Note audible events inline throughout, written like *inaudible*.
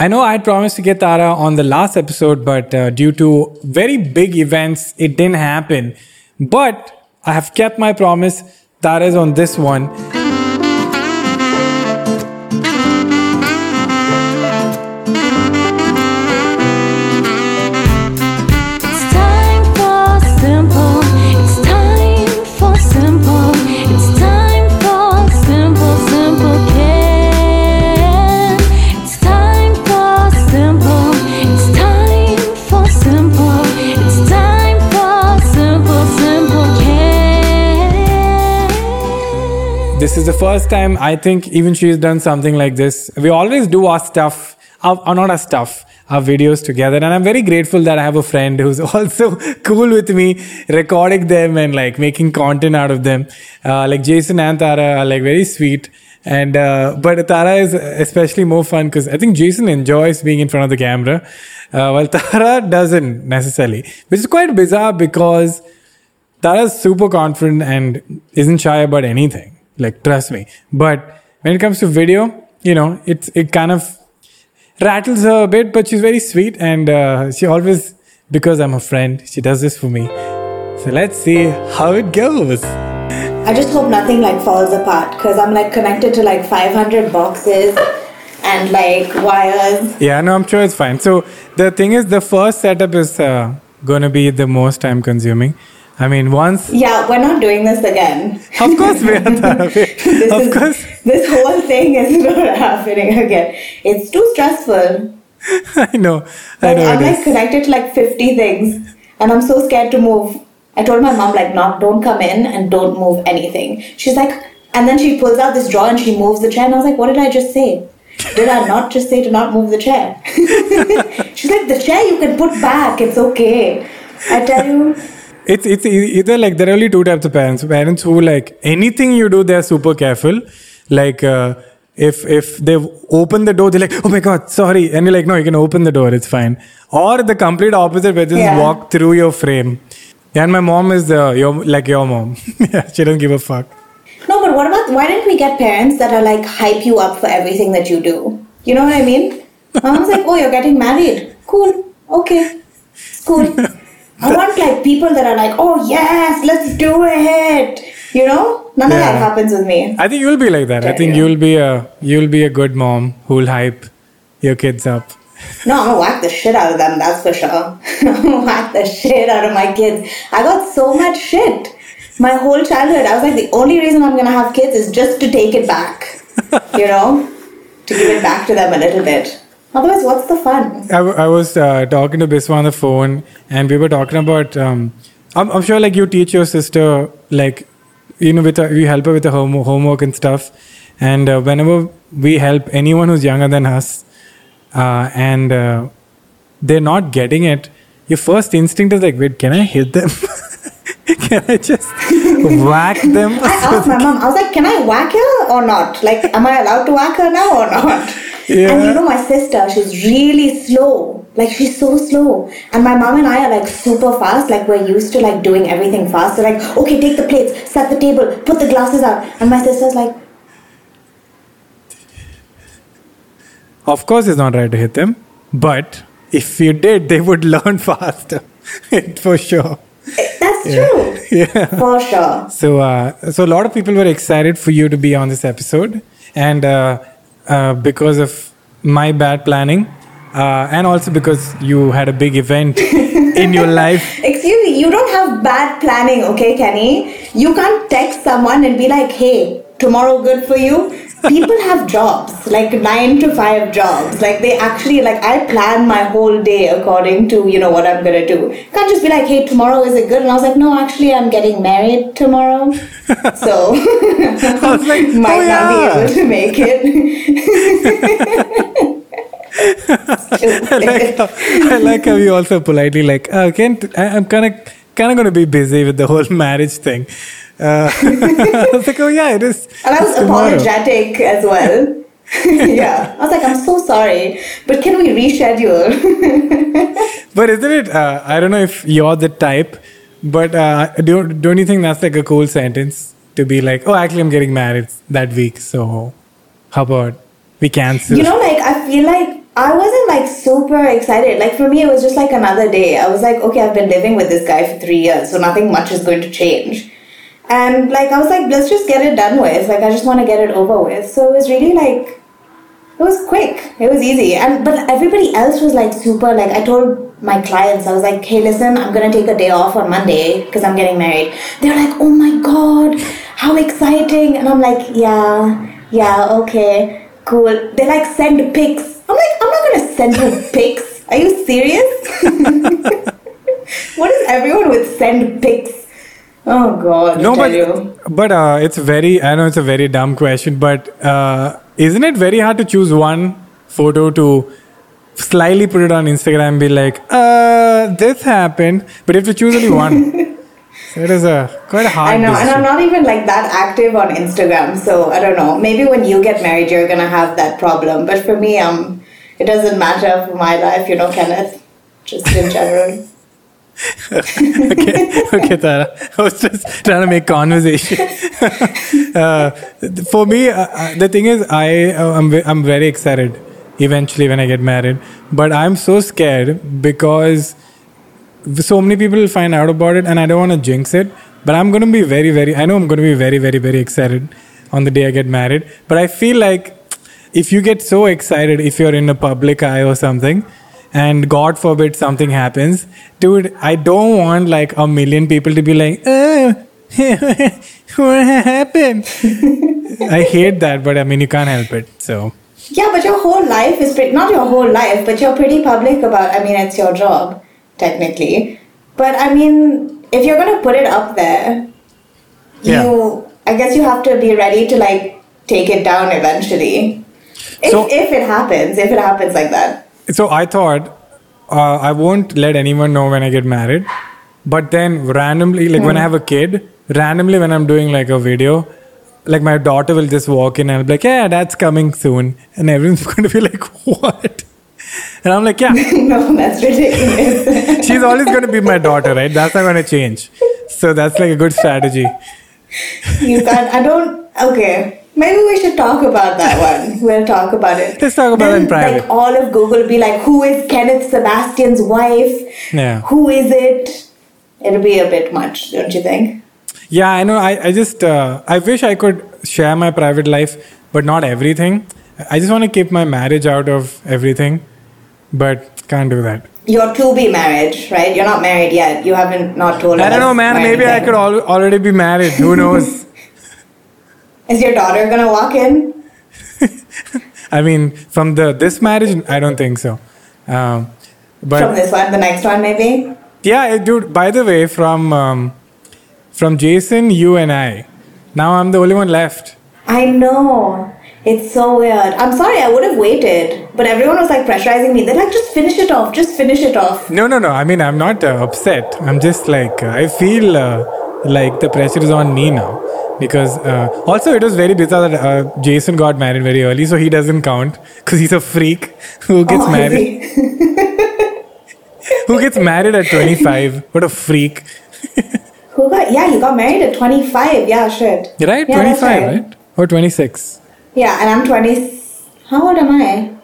I know I had promised to get Tara on the last episode, but uh, due to very big events, it didn't happen. But I have kept my promise. Tara is on this one. Is the first time I think even she's done something like this. We always do our stuff, our, or not our stuff, our videos together. And I'm very grateful that I have a friend who's *laughs* also cool with me recording them and like making content out of them. Uh, like Jason and Tara are like very sweet. And, uh, but Tara is especially more fun because I think Jason enjoys being in front of the camera. Uh, while *laughs* Tara doesn't necessarily, which is quite bizarre because Tara's super confident and isn't shy about anything. Like, trust me. But when it comes to video, you know, it's it kind of rattles her a bit, but she's very sweet and uh, she always, because I'm a friend, she does this for me. So let's see how it goes. I just hope nothing like falls apart because I'm like connected to like 500 boxes and like wires. Yeah, no, I'm sure it's fine. So the thing is, the first setup is uh, going to be the most time consuming. I mean, once, Yeah, we're not doing this again. of course, we are *laughs* this of is, course. This whole thing is *laughs* not happening again. It's too stressful. *laughs* I know. I Like, know I'm it like connected to like 50 things and I'm so scared to move. I told my mom like not don't come in and don't move anything. She's like and then she pulls out this drawer and she moves the chair and I was like, what did I just say? Did I not just say to not move the chair? She's like, the chair you can put back, it's okay. I tell you, It's it's either like there are only two types of parents. Parents who like anything you do, they're super careful. Like uh, if if they open the door, they're like, oh my god, sorry, and you're like, no, you can open the door, it's fine. Or the complete opposite, where they just Yeah. walk through your frame. Yeah, and my mom is uh, your like your mom. *laughs* yeah, she doesn't give a fuck. No, but what about why didn't we get parents that are like hype you up for everything that you do? You know what I mean? *laughs* Mom's like, oh, you're getting married. Cool. Okay. Cool. *laughs* I want like people that are like, oh yes, let's do it. You know? None of that happens with me. I think you'll be like that. I think Yeah. you'll be a you'll be a good mom who'll hype your kids up. No, I'm gonna whack the shit out of them, that's for sure. *laughs* I'm gonna whack the shit out of my kids. I got so much shit. My whole childhood, I was like, the only reason I'm gonna have kids is just to take it back. you know? *laughs* To give it back to them a little bit. Otherwise, what's the fun? I, w- I was uh, talking to Biswa on the phone, and we were talking about. Um, I'm, I'm sure, like you teach your sister, like you know, with her, you help her with the home, homework and stuff. And uh, whenever we help anyone who's younger than us, uh, and uh, they're not getting it, your first instinct is like, wait, can I hit them? *laughs* can I just whack them? I asked my mom, I was like, can I whack her or not? Like, am I allowed to whack her now or not? Yeah. And you know, my sister, she's really slow. Like, she's so slow. And my mom and I are like super fast. Like, we're used to like doing everything fast. So, like, okay, take the plates, set the table, put the glasses out. And my sister's like, Of course, it's not right to hit them, but if you did, they would *laughs* learn faster, for sure. that's true. *laughs* Yeah. For sure. So, uh, so a lot of people were excited for you to be on this episode, and uh, uh, because of my bad planning, uh, and also because you had a big event in your *laughs* life. Excuse me, you don't have bad planning, okay, Kenny? You can't text someone and be like, hey, tomorrow good for you. People have jobs, like nine to five jobs. Like they actually, like I plan my whole day according to, you know, what I'm gonna do. Can't just be like, hey, tomorrow is it good? And I was like, no, actually, I'm getting married tomorrow. *laughs* so, I was like, *laughs* might oh not be able to make it. *laughs* I like, how, I like how you also politely like, uh, can't, I, I'm kind of kind of going to be busy with the whole marriage thing. Uh, *laughs* I was like, oh yeah, it is. And I was it's tomorrow. apologetic as well. *laughs* yeah. I was like, I'm so sorry, but can we reschedule? *laughs* But isn't it? Uh, I don't know if you're the type, but uh, don't don't you think that's like a cool sentence to be like, oh, actually, I'm getting married that week, so how about we cancel? you know, like, I feel like I wasn't like super excited. Like for me, it was just like another day. I was like, okay, I've been living with this guy for three years, so nothing much is going to change. And like I was like, let's just get it done with. Like I just want to get it over with. So it was really like it was quick. It was easy. And but everybody else was like super like I told my clients, I was like, hey listen, I'm gonna take a day off on Monday because I'm getting married. They're like, oh my god, how exciting. And I'm like, yeah, yeah, okay, cool. They like send pics. I'm like, I'm not gonna send you pics. Are you serious? *laughs* what is everyone with send pics? Oh god, No, but you. but uh, it's very. I know it's a very dumb question, but uh, isn't it very hard to choose one photo to slyly put it on Instagram and be like, uh, this happened, but you have to choose only one. *laughs* so it is a quite a hard. I know, and. I'm not even like that active on Instagram, so I don't know. Maybe when you get married, you're gonna have that problem. But for me, um, it doesn't matter for my life, you know, Kenneth. Just in general. *laughs* okay, okay, Tara. I was just trying to make conversation. uh, for me, uh, uh, the thing is, I uh, I'm ve- I'm very excited eventually when I get married, but I'm so scared because so many people will find out about it, and I don't want to jinx it. But I'm going to be very, very. I know I'm going to be very, very, very excited on the day I get married. But I feel like if you get so excited if you're in a public eye or something and god forbid something happens dude i don't want like a million people to be like oh, *laughs* what happened *laughs* i hate that but i mean you can't help it so Yeah, but your whole life is pretty, not your whole life, but you're pretty public about, I mean, it's your job, technically. But I mean, if you're going to put it up there, Yeah. you, I guess you have to be ready to like take it down eventually. If, So- if it happens, if it happens like that. So i thought uh, i won't let anyone know when i get married. But then randomly like when i have a kid randomly when i'm doing like a video like my daughter will just walk in and I'll be like yeah that's coming soon. And everyone's *laughs* going to be like what? And i'm like yeah. *laughs* No, that's ridiculous. *laughs* she's always going to be my daughter right? That's not going to change. So that's like a good strategy. You can't, I don't, okay. Maybe we should talk about that *laughs* one. We'll talk about it. Let's talk about it in private. Like all of Google will be like, who is Kenneth Sebastian's wife? Yeah. Who is it? It'll be a bit much, don't you think? Yeah, I know. I, I just, uh, I wish I could share my private life, but not everything. I just want to keep my marriage out of everything, but can't do that. You're to be married, right? You're not married yet. You haven't not told I don't know, man. Maybe I could al- already be married. Who knows? *laughs* Is your daughter gonna walk in? *laughs* I mean, from the this marriage, I don't think so. Um, From this one, the next one, maybe? yeah, dude. By the way, from um, from Jason, you and I. Now I'm the only one left. I know. It's so weird. I'm sorry, I would have waited. But everyone was like pressurizing me. They're like, just finish it off, just finish it off. No, no, no. I mean, I'm not uh, upset. I'm just like, I feel uh, like the pressure is on me now. Because uh, also, it was very bizarre that uh, Jason got married very early, so he doesn't count because he's a freak who gets Oh, married. *laughs* Who gets married at 25? What a freak. *laughs* Who got, yeah, you got married at 25. Yeah, shit. You're right? Yeah, that's 25, right. Or 26. Yeah, and I'm 20. How old am I?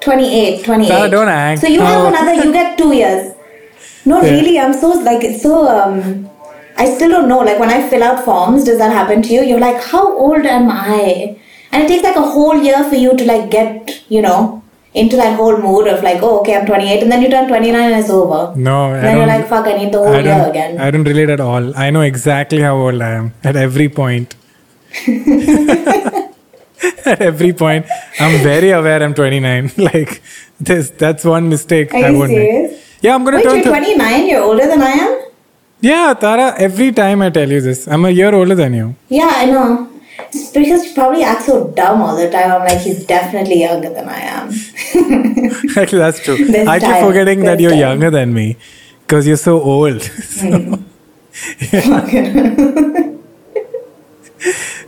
28, 28. Sarah, don't act. So you have another, you get two years. No, Yeah. really, I'm so, like, it's so, um, I still don't know. Like, when I fill out forms, does that happen to you? You're like, how old am I? And it takes like a whole year for you to, like, get, you know, into that whole mood of, like, oh, okay, I'm 28. And then you turn 29 and it's over. No, I And then you're like, fuck, I need the whole year again. I don't relate at all. I know exactly how old I am at every point. *laughs* at every point, I'm very aware I'm 29. *laughs* like this, that's one mistake Are I you won't make. serious? Yeah, I'm gonna Wait, turn. you're thir- 29? You're older than I am? Yeah, Tara. Every time I tell you this, I'm a year older than you. Yeah, I know. It's because you probably act so dumb all the time. I'm like, he's definitely younger than I am. *laughs* Actually, that's true. This I keep time, forgetting that you're time. younger than me because you're so old. *laughs* *laughs*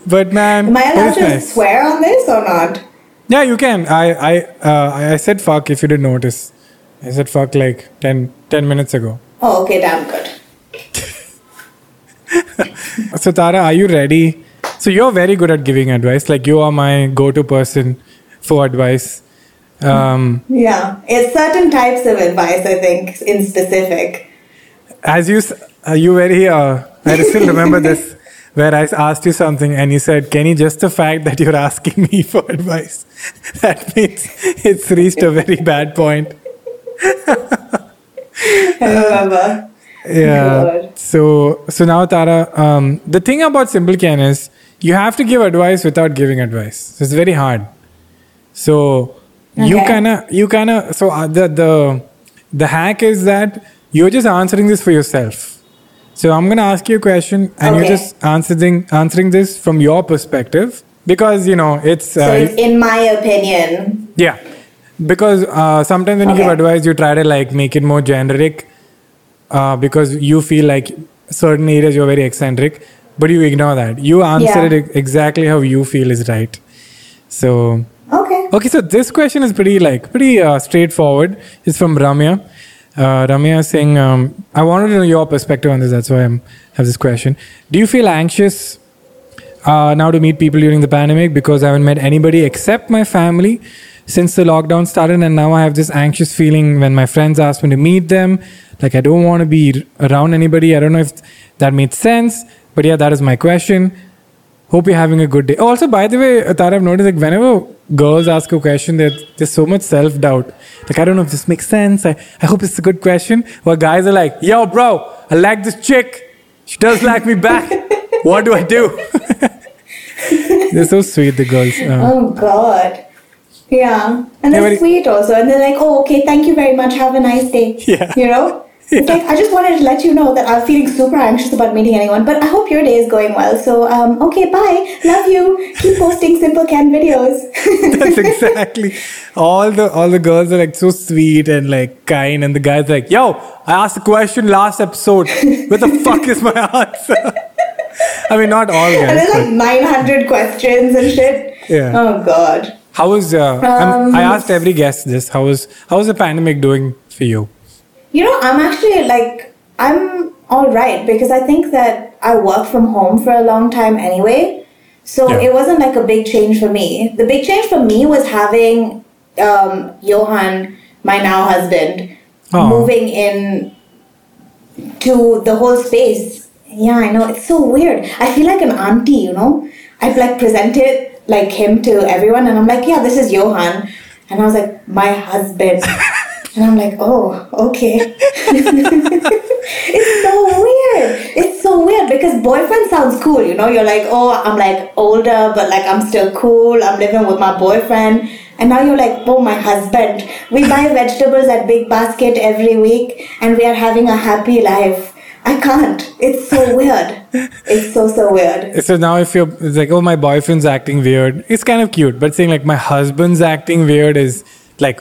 but man, Am I allowed to nice. swear on this or not? Yeah, you can. I I uh, I said fuck if you didn't notice. I said fuck like 10, 10 minutes ago. Oh, okay, damn good. *laughs* So Tara, are you ready? So you're very good at giving advice. Like you are my go-to person for advice. Um, Yeah, it's certain types of advice. I think in specific. as you, uh, you very, uh, I still remember *laughs* this, where I asked you something and you said, Kenny, just the fact that you're asking me *laughs* for advice, that means it's reached a very bad point. I remember. Yeah. So so now Tara, um, the thing about Simple Ken is you have to give advice without giving advice. So it's very hard. So you Okay. kinda you kinda so uh, the the the hack is that you're just answering this for yourself. So I'm gonna ask you a question and you're just answering answering this from your perspective because you know it's So uh, it's in my opinion. yeah, because uh, sometimes when you give advice, you try to like make it more generic uh, because you feel like certain areas you're very eccentric, but you ignore that. You answer Yeah. it exactly how you feel is right. So Okay. okay, so this question is pretty like pretty uh, straightforward. It's from Ramya. Uh, Ramya is saying, um, I wanted to know your perspective on this. That's why I have this question. Do you feel anxious uh, now to meet people during the pandemic because I haven't met anybody except my family since the lockdown started, and now I have this anxious feeling when my friends ask me to meet them. Like I don't want to be around anybody. I don't know if that made sense, but yeah, that is my question. Hope you're having a good day. Also, by the way, Tara, I've noticed like whenever girls ask a question, there- there's so much self doubt. Like I don't know if this makes sense. I, I hope it's a good question. While guys are like, "Yo, bro, I like this chick. She does like me back. what do I do?" *laughs* They're so sweet, the girls. Um, Oh God. Yeah, and they're but- sweet also, and they're like, "Oh, okay, thank you very much. Have a nice day." *laughs* Yeah. You know, it's like I just wanted to let you know that I'm feeling super anxious about meeting anyone, but I hope your day is going well. So, um, okay, bye. Love you. Keep posting Simple Ken videos. *laughs* That's exactly all the all the girls are like so sweet and like kind, and the guys like, "Yo, I asked a question last episode. Where the fuck is my answer?" I mean, not all and there's like 900 questions and shit. Yeah. Oh God. how was? Uh, Um, I asked every guest this. How was how was the pandemic doing for you? You know, I'm actually like, I'm all right because I think that I worked from home for a long time anyway. So Yeah. it wasn't like a big change for me. The big change for me was having um, Johan, my now husband, Aw. moving in to the whole space. Yeah, I know. It's so weird. I feel like an auntie, you know? I've like presented like him to everyone and I'm like, yeah, this is Johan. And I was like, my husband. *laughs* and I'm like, oh, okay. it's so weird. It's so weird because boyfriend sounds cool, you know? You're like, oh, I'm like older, but like I'm still cool. I'm living with my boyfriend. And now you're like, oh, my husband. We buy vegetables at Big Basket every week and we are having a happy life. I can't. It's so weird. It's so, so weird. So now, if you're it's like, oh, my boyfriend's acting weird, it's kind of cute. But saying like my husband's acting weird is like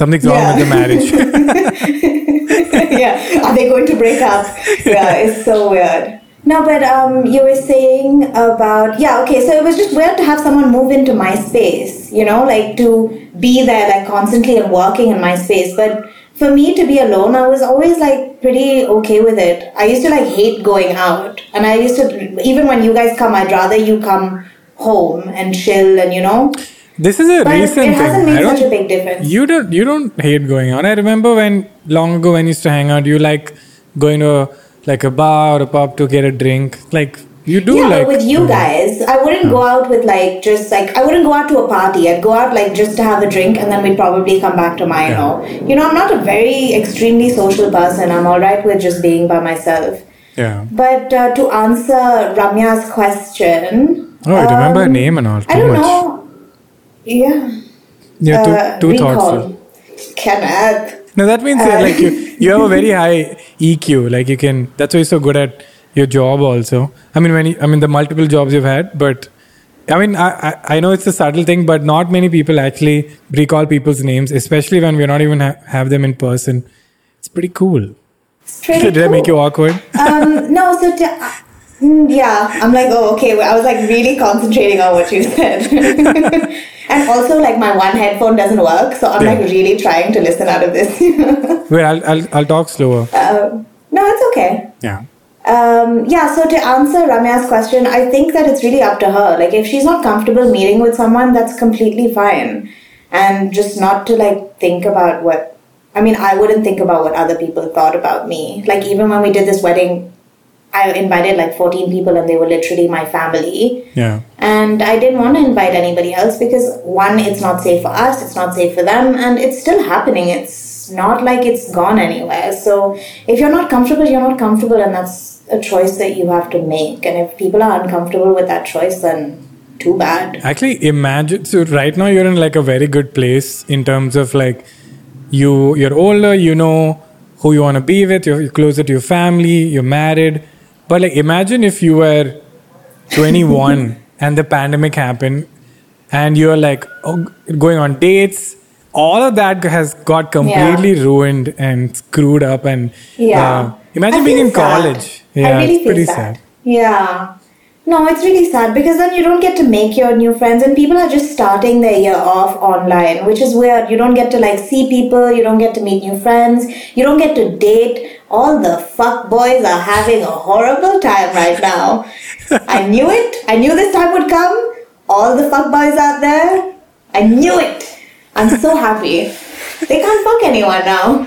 something's wrong with the marriage. *laughs* yeah. Are they going to break up? Yeah, it's so weird. No, but um, you were saying about yeah, okay. So it was just weird to have someone move into my space, you know, like to be there like constantly and working in my space. But for me to be alone, I was always like pretty okay with it. I used to like hate going out, and I used to even when you guys come, I'd rather you come home and chill and you know. This is a But recent it hasn't thing. I made such a big difference. You don't you don't hate going out. I remember when long ago when you used to hang out, you like going to a, like a bar or a pub to get a drink. Like you do yeah, like but with you guys, I wouldn't go out with like just like I wouldn't go out to a party. I'd go out like just to have a drink, and then we'd probably come back to my Yeah. You know, I'm not a very extremely social person. I'm all right with just being by myself. yeah. But uh, to answer Ramya's question, Oh, I remember her um, name and all. Too I don't much. know. Yeah, You're too, uh, too thoughtful. Kenneth. No, that means uh, Uh, like you you have a very *laughs* high EQ. Like you can. That's why you're so good at your job. Also, I mean, when you, I mean the multiple jobs you've had, but I mean, I, I I know it's a subtle thing, but not many people actually recall people's names, especially when we're not even ha- have them in person. It's pretty cool. It's pretty Did I make you awkward? um, no, so to, uh, mm, yeah, I'm like, oh, okay. I was like really concentrating on what you said, *laughs* and also like my one headphone doesn't work, so I'm Yeah. like really trying to listen out of this. *laughs* Wait, I'll I'll, I'll talk slower. um, no, it's okay. Yeah. Um, yeah, so to answer Ramya's question, I think that it's really up to her. Like, if she's not comfortable meeting with someone, that's completely fine. and just not to like think about what. I mean, I wouldn't think about what other people thought about me. Like even when we did this wedding, I invited like 14 people, and they were literally my family. Yeah. And I didn't want to invite anybody else because one, it's not safe for us, it's not safe for them, and it's still happening. It's not like it's gone anywhere. So if you're not comfortable, you're not comfortable, and that's a choice that you have to make. And if people are uncomfortable with that choice, then too bad. Actually, imagine. So right now you're in like a very good place in terms of like you you're older, you know who you want to be with, you're closer to your family, you're married. But like imagine if you were 21 *laughs* and the pandemic happened and you're like oh, going on dates all of that has got completely ruined and screwed up and Yeah. uh, imagine being in sad. college yeah I really it's pretty feel sad. Yeah. No, it's really sad because then you don't get to make your new friends and people are just starting their year off online, which is weird. You don't get to like see people, you don't get to meet new friends, you don't get to date. All the fuck boys are having a horrible time right now. I knew it. I knew this time would come. All the fuck boys out there. I knew it. I'm so happy. They can't fuck anyone now.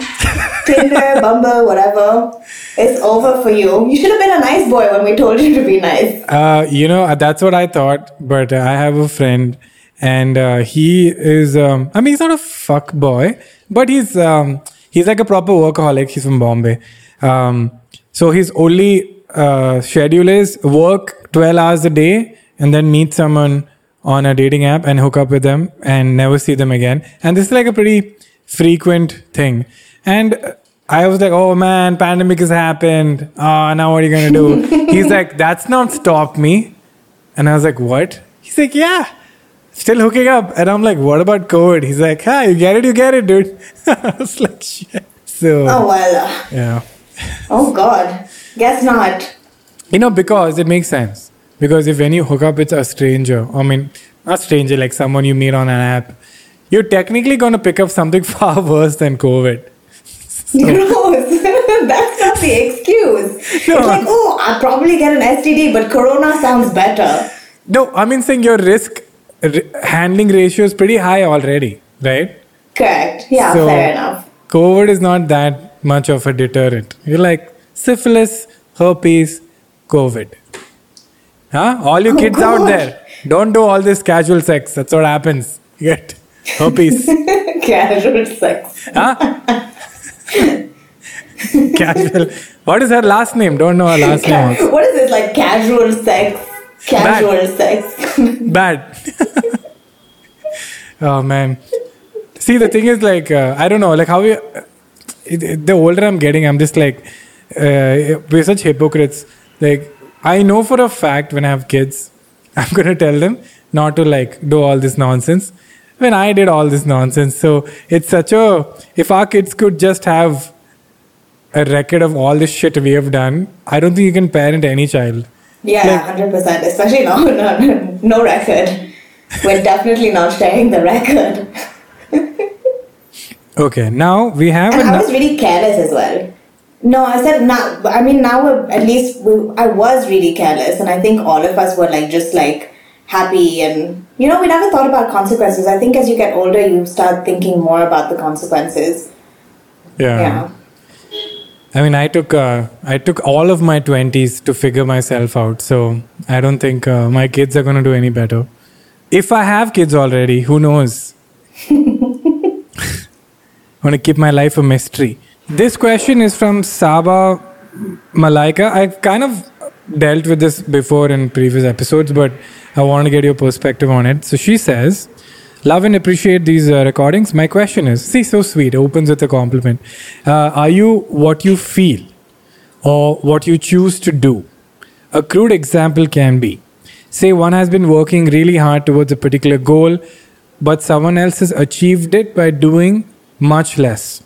Tinder, Bumble, whatever. It's over for you. You should have been a nice boy when we told you to be nice. Uh, you know, uh, that's what I thought. But uh, I have a friend, and uh, he is. Um, I mean, he's not a fuck boy, but he's um, he's like a proper workaholic. He's from Bombay, um, so his only uh, schedule is work twelve hours a day, and then meet someone on a dating app and hook up with them, and never see them again. And this is like a pretty frequent thing. And I was like, oh man, pandemic has happened. Ah, now what are you gonna do? *laughs* He's like, that's not stopped me. And I was like, what? He's like, yeah, still hooking up. And I'm like, what about COVID? He's like, ah, you get it, you get it, dude. *laughs* I was like, shit. So, Oh well. yeah. Oh god. Guess not. You know, because it makes sense. Because if when you hook up with a stranger, I mean, not stranger, like someone you meet on an app, you're technically going to pick up something *laughs* far worse than COVID. Gross. *laughs* That's not the excuse. No. It's like, oh, I'll probably get an STD, but Corona sounds better. No, I mean, saying your risk r- handling ratio is pretty high already, right? Correct. Yeah, So- fair enough. COVID is not that much of a deterrent. You're like syphilis, herpes, COVID. Huh? All you Oh, kids out there, don't do all this casual sex. That's what happens. You get herpes. *laughs* Casual sex. huh? casual. What is her last name? Don't know her last name. also. What is this like casual sex? Casual sex. Bad. *laughs* oh man. See, the thing is, like, uh, I don't know, like how we. It, it- the older I'm getting, I'm just like, uh, we're such hypocrites. Like, I know for a fact when I have kids, *laughs* I'm gonna tell them not to like do all this nonsense. When I did all this nonsense, so it's such a. If our kids could just have a record of all this shit we have done, I don't think you can parent any child. Yeah, hundred percent. Especially *laughs* no, no, no record. We're definitely not sharing the record. *laughs* Okay, now we have. And I was really careless as well. No, I said now. I mean, now we're, at least we, I was really careless, and I think all of us were like just like happy, and you know, we never thought about consequences. I think as you get older, you start thinking more about the consequences. Yeah. I mean, I took uh, I took all of my twenties to figure myself out. So I don't think uh, my kids are going to do any better. If I have kids already, who knows? I want to keep my life a mystery. This question is from Saba Malaika. I've kind of dealt with this before in previous episodes, but I want to get your perspective on it. So she says, Love and appreciate these uh, recordings. My question is see, so sweet, opens with a compliment. Uh, are you what you feel or what you choose to do? A crude example can be say one has been working really hard towards a particular goal, but someone else has achieved it by doing much less.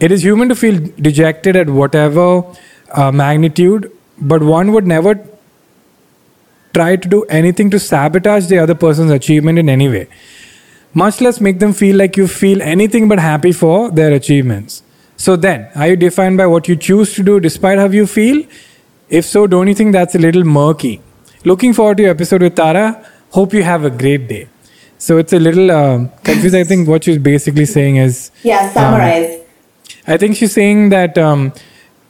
It is human to feel dejected at whatever uh, magnitude, but one would never try to do anything to sabotage the other person's achievement in any way, much less make them feel like you feel anything but happy for their achievements. So then, are you defined by what you choose to do despite how you feel? If so, don't you think that's a little murky? Looking forward to your episode with Tara. Hope you have a great day. So it's a little um confused. I think what she's basically saying is, Yeah, summarize. I think she's saying that um,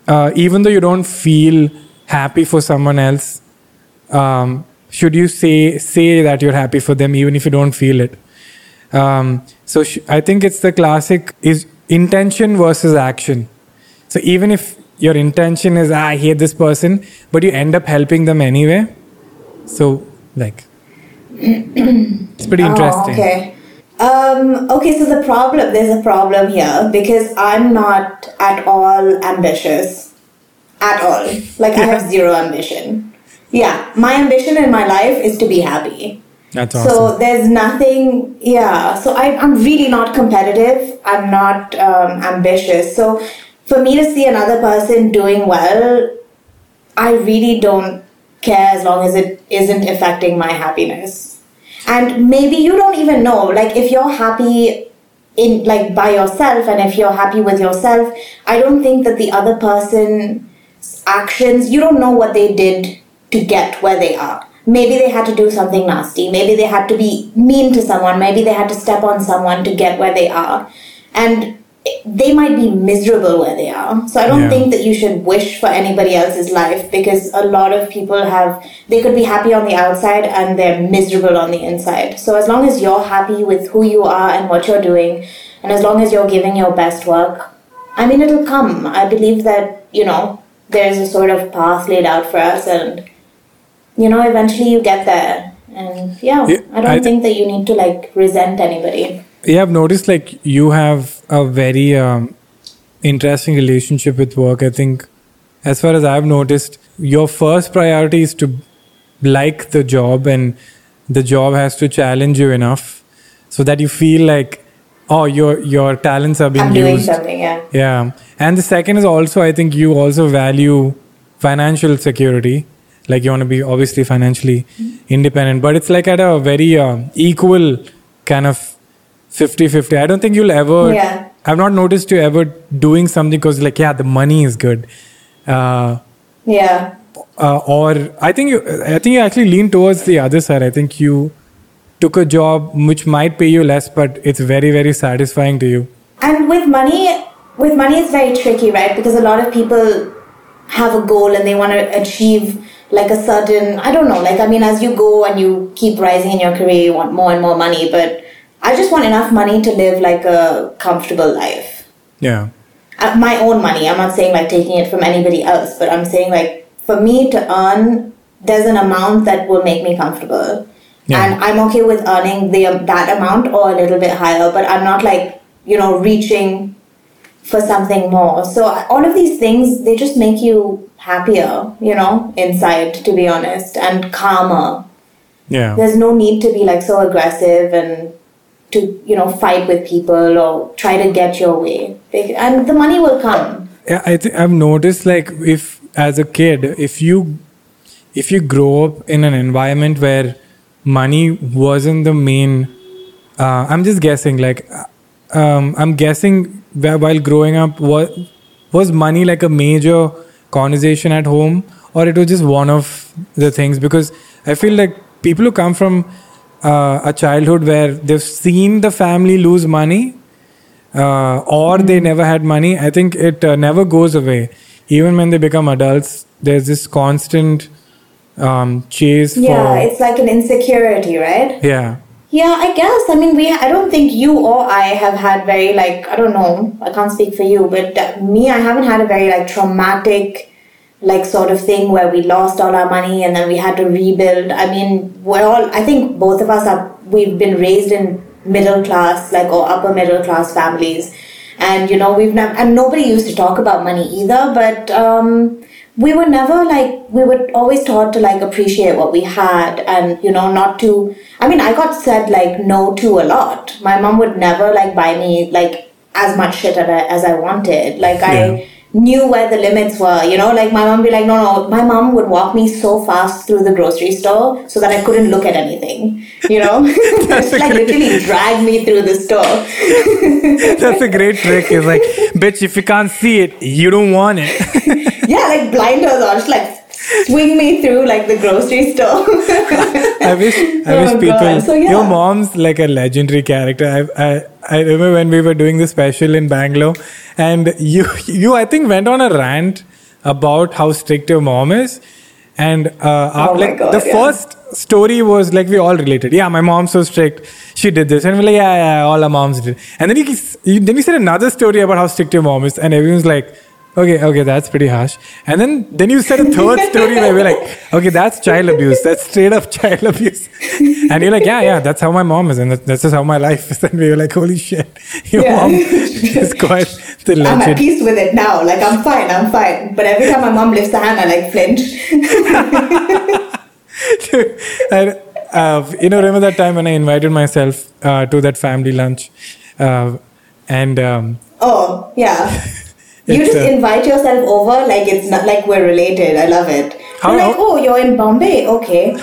uh, even though you don't feel happy for someone else, um, should you say say that you're happy for them even if you don't feel it? Um, so sh- I think it's the classic is intention versus action. So even if your intention is ah, I hate this person, but you end up helping them anyway. So like, *clears throat* it's pretty interesting. Oh, okay. Um, okay, so the problem, there's a problem here because I'm not at all ambitious. At all. Like, I have zero ambition. Yeah, my ambition in my life is to be happy. That's awesome. So there's nothing, yeah. So I, I'm really not competitive. I'm not um, ambitious. So for me to see another person doing well, I really don't care as long as it isn't affecting my happiness. And maybe you don't even know, like if you're happy in like by yourself and if you're happy with yourself, I don't think that the other person's actions, you don't know what they did to get where they are. Maybe they had to do something nasty. Maybe they had to be mean to someone. Maybe they had to step on someone to get where they are. And they might be miserable where they are. So I don't Yeah. think that you should wish for anybody else's life because a lot of people have, they could be happy on the outside and they're miserable on the inside. So as long as you're happy with who you are and what you're doing, and as long as you're giving your best work, I mean, it'll come. I believe that, you know, there's a sort of path laid out for us and, you know, eventually you get there. And yeah, Yeah, I don't I thi- think that you need to like resent anybody. Yeah, I've noticed like you have a very um, interesting relationship with work. I think, as far as I've noticed, your first priority is to like the job, and the job has to challenge you enough so that you feel like, oh, your your talents are being I'm doing used. something, yeah. Yeah, and the second is also I think you also value financial security. Like you want to be obviously financially independent, but it's like at a very uh, equal kind of 50-50. I don't think you'll ever. Yeah. I've not noticed you ever doing something because like yeah, the money is good. Uh, Yeah. uh, or I think you, I think you actually lean towards the other side. I think you took a job which might pay you less, but it's very very satisfying to you. And with money, with money, it's very tricky, right? Because a lot of people have a goal and they want to achieve like a certain, I don't know, like, I mean, as you go and you keep rising in your career, you want more and more money. But I just want enough money to live like a comfortable life. Yeah. Uh, my own money. I'm not saying like taking it from anybody else, but I'm saying like for me to earn, there's an amount that will make me comfortable. Yeah. And I'm okay with earning the that amount or a little bit higher, but I'm not like, you know, reaching for something more. So all of these things, they just make you happier, you know, inside, to be honest, and calmer. Yeah. There's no need to be like so aggressive and to, you know, fight with people or try to get your way. And the money will come. Yeah, I think I've noticed like if as a kid, if you if you grow up in an environment where money wasn't the main, uh, I'm just guessing. Like, uh, um, I'm guessing while growing up, was was money like a major conversation at home, or it was just one of the things? Because I feel like people who come from uh, a childhood where they've seen the family lose money uh, or they never had money, I think it uh, never goes away. Even when they become adults, there's this constant um, chase Yeah, it's like an insecurity, right? Yeah. Yeah, I guess. I mean, we. I don't think you or I have had very like. I don't know. I can't speak for you, but uh, me, I haven't had a very like traumatic, like sort of thing where we lost all our money and then we had to rebuild. I mean, we're all. I think both of us are. We've been raised in middle class, like or upper middle class families, and you know we've never. And nobody used to talk about money either, but. um we were never like we were always taught to like appreciate what we had and you know not to i mean i got said like no to a lot my mom would never like buy me like as much shit as i, as I wanted like Yeah. i knew where the limits were you know like my mom would be like no no my mom would walk me so fast through the grocery store so that i couldn't look at anything you know *laughs* just *laughs* like literally drag me through the store *laughs* That's a great trick. It's like, bitch, if you can't see it, you don't want it. Yeah, like blinders on, just like swing me through like the grocery store. I wish I wish Oh, people. So, yeah. Your mom's like a legendary character. I, I I remember when we were doing the special in Bangalore, and you you I think went on a rant about how strict your mom is, and uh, Oh like God, the yeah. first story was like we all related. Yeah, my mom's so strict. She did this, and we're like, yeah, yeah, all our moms did. And then you, you then you said another story about how strict your mom is, and everyone's like. Okay, okay, that's pretty harsh. And then, then you said a third *laughs* story where we're like, okay, that's child abuse. That's straight up child abuse. And you're like, yeah, yeah, that's how my mom is, and that, that's just how my life is. *laughs* And we were like, holy shit, *laughs* your Yeah. mom is quite the I'm at peace with it now. Like I'm fine, I'm fine. But every time my mom lifts a hand, I like flinch. and, uh, you know, remember that time when I invited myself uh, to that family lunch, uh, and um, Oh, yeah. You It's, just uh, invite yourself over like it's not like we're related. I love it. How- You're like, oh, you're in Bombay, okay.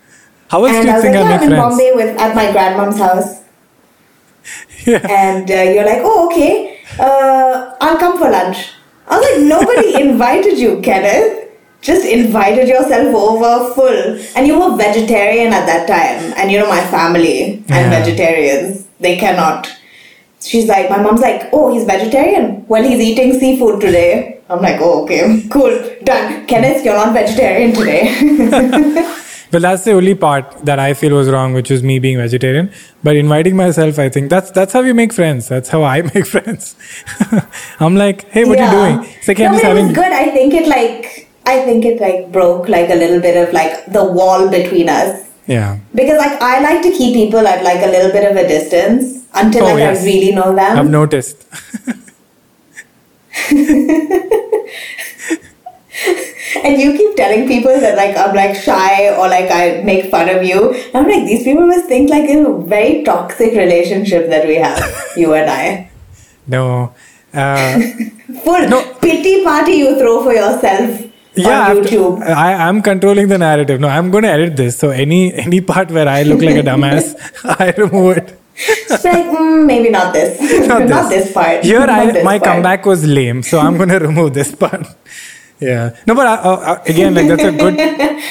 *laughs* how else do you I was think like, yeah, I'm in? Bombay with at my grandmom's house. *laughs* Yeah. And uh, you're like, oh, okay. Uh, I'll come for lunch. I was like, nobody *laughs* invited you, Kenneth. Just invited yourself over full. And you were vegetarian at that time. And you know, my family and Yeah. vegetarians, they cannot. She's like, my mom's like, oh, he's vegetarian. Well, he's eating seafood today. I'm like, oh, okay, *laughs* cool, done. Kenneth, you're not vegetarian today. *laughs* But that's the only part that I feel was wrong, which was me being vegetarian. But inviting myself, I think that's that's how you make friends. That's how I *laughs* make friends. I'm like, hey, what Yeah. are you doing? It's like, no, I'm just it having. was good. I think it like I think it like broke like a little bit of like the wall between us Yeah. because like I like to keep people at like a little bit of a distance until Oh, like yes. I really know them. I've noticed. *laughs* and you keep telling people that like I'm like shy or like I make fun of you. And I'm like these people must think like it's a very toxic relationship that we have, *laughs* you and I. No. Uh, *laughs* Full No. pity party you throw for yourself yeah, on YouTube. I, I'm controlling the narrative. No, I'm going to edit this. So any any part where I look like a dumbass, I remove it. It's like mm, maybe not this, *laughs* not, this. part. Here, Not I, this my part. comeback was lame, so I'm going *laughs* to remove this part. Yeah. No, but uh, uh, again, like that's a good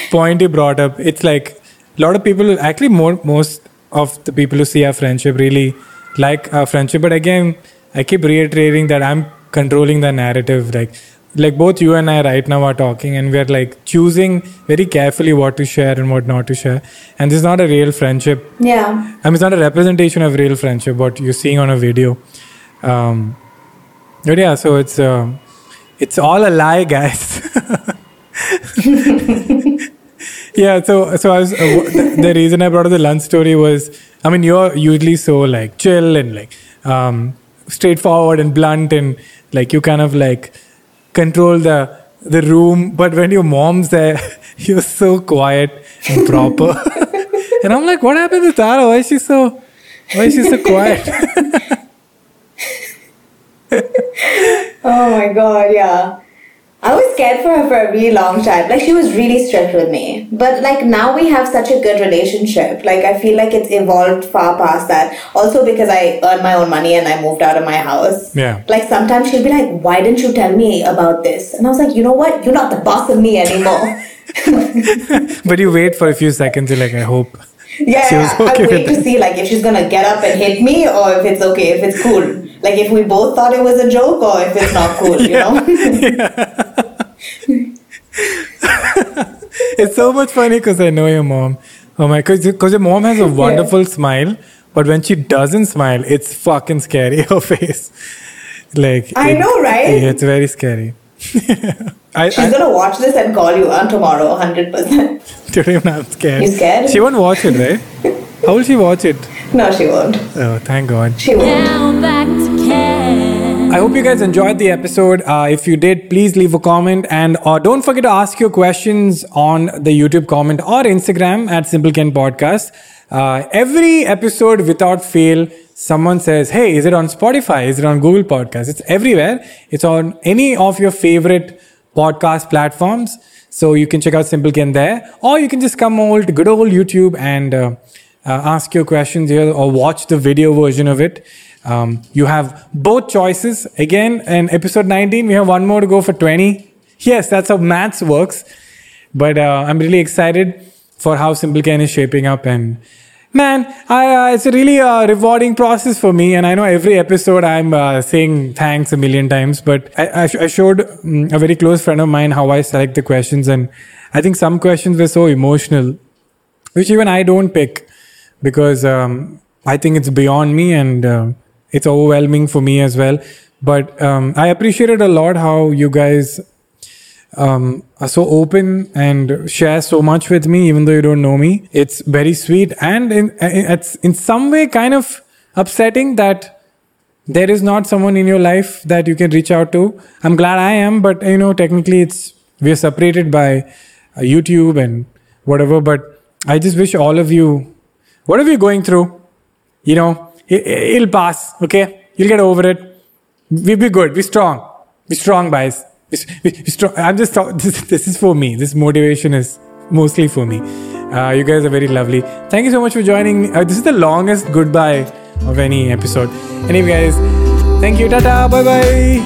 *laughs* point you brought up. It's like a lot of people, actually, more most of the people who see our friendship really like our friendship. But again, I keep reiterating that I'm controlling the narrative. Like, like both you and I right now are talking, and we're like choosing very carefully what to share and what not to share. And this is not a real friendship Yeah. I mean, it's not a representation of real friendship, what you're seeing on a video. Um, but yeah, so it's uh, it's all a lie, guys. *laughs* yeah, so so I was, uh, the, the reason I brought up the lunch story was, I mean, you're usually so like chill and like um, straightforward and blunt and like you kind of like control the the room, but when your mom's there, *laughs* you're so quiet and proper. *laughs* and I'm like, what happened to Tara? Why is she so why is she so quiet? *laughs* Oh my god, yeah. I scared for her for a really long time. Like she was really strict with me. But like now we have such a good relationship. Like I feel like it's evolved far past that. Also because I earn my own money and I moved out of my house. Yeah. Like sometimes she'll be like, Why didn't you tell me about this? And I was like, you know what? You're not the boss of me anymore. *laughs* but you wait for a few seconds, you're like, I hope. Yeah, She was okay I wait to see like if she's gonna get up and hit me or if it's okay, if it's cool. Like if we both thought it was a joke or if it's not cool, you *laughs* know? *laughs* *laughs* It's so much funny because I know your mom. Oh my, because your mom has a wonderful smile, but when she doesn't smile, it's fucking scary. *laughs* Her face, like I know, right? Yeah, it's very scary. *laughs* I, She's I gonna watch this and call you on tomorrow, hundred percent. today I'm scared. You scared? She won't watch it, right? How will she watch it? No, she won't. Oh, thank God. She won't. I hope you guys enjoyed the episode. Uh, if you did, please leave a comment and uh, don't forget to ask your questions on the YouTube comment or Instagram at Simpleken Podcast. Uh, every episode, without fail, someone says, "Hey, is it on Spotify? Is it on Google Podcast? It's everywhere. It's on any of your favorite podcast platforms." So you can check out Simpleken there, or you can just come over to good old YouTube and uh, uh, ask your questions here or watch the video version of it. Um, you have both choices. Again, in episode 19, we have one more to go for 20. Yes, that's how maths works. But uh, I'm really excited for how Simple Ken is shaping up. And man, I, uh, it's a really uh, rewarding process for me. And I know every episode I'm uh, saying thanks a million times, but I, I, sh- I showed um, a very close friend of mine how I select the questions. And I think some questions were so emotional, which even I don't pick because um, I think it's beyond me and uh, it's overwhelming for me as well. But um, I appreciated a lot how you guys um, are so open and share so much with me, even though you don't know me. It's very sweet and in, it's in some way kind of upsetting that there is not someone in your life that you can reach out to. I'm glad I am, but you know, technically it's we're separated by uh, YouTube and whatever. But I just wish all of you, whatever you're going through, you know, it'll pass. Okay, you'll get over it. We'll be good. Be strong. Be strong, guys. I'm just *laughs* this, this is for me. This motivation is mostly for me. Uh, you guys are very lovely. Thank you so much for joining. Uh, this is the longest goodbye of any episode. Anyway, guys, thank you. Tata. Bye bye.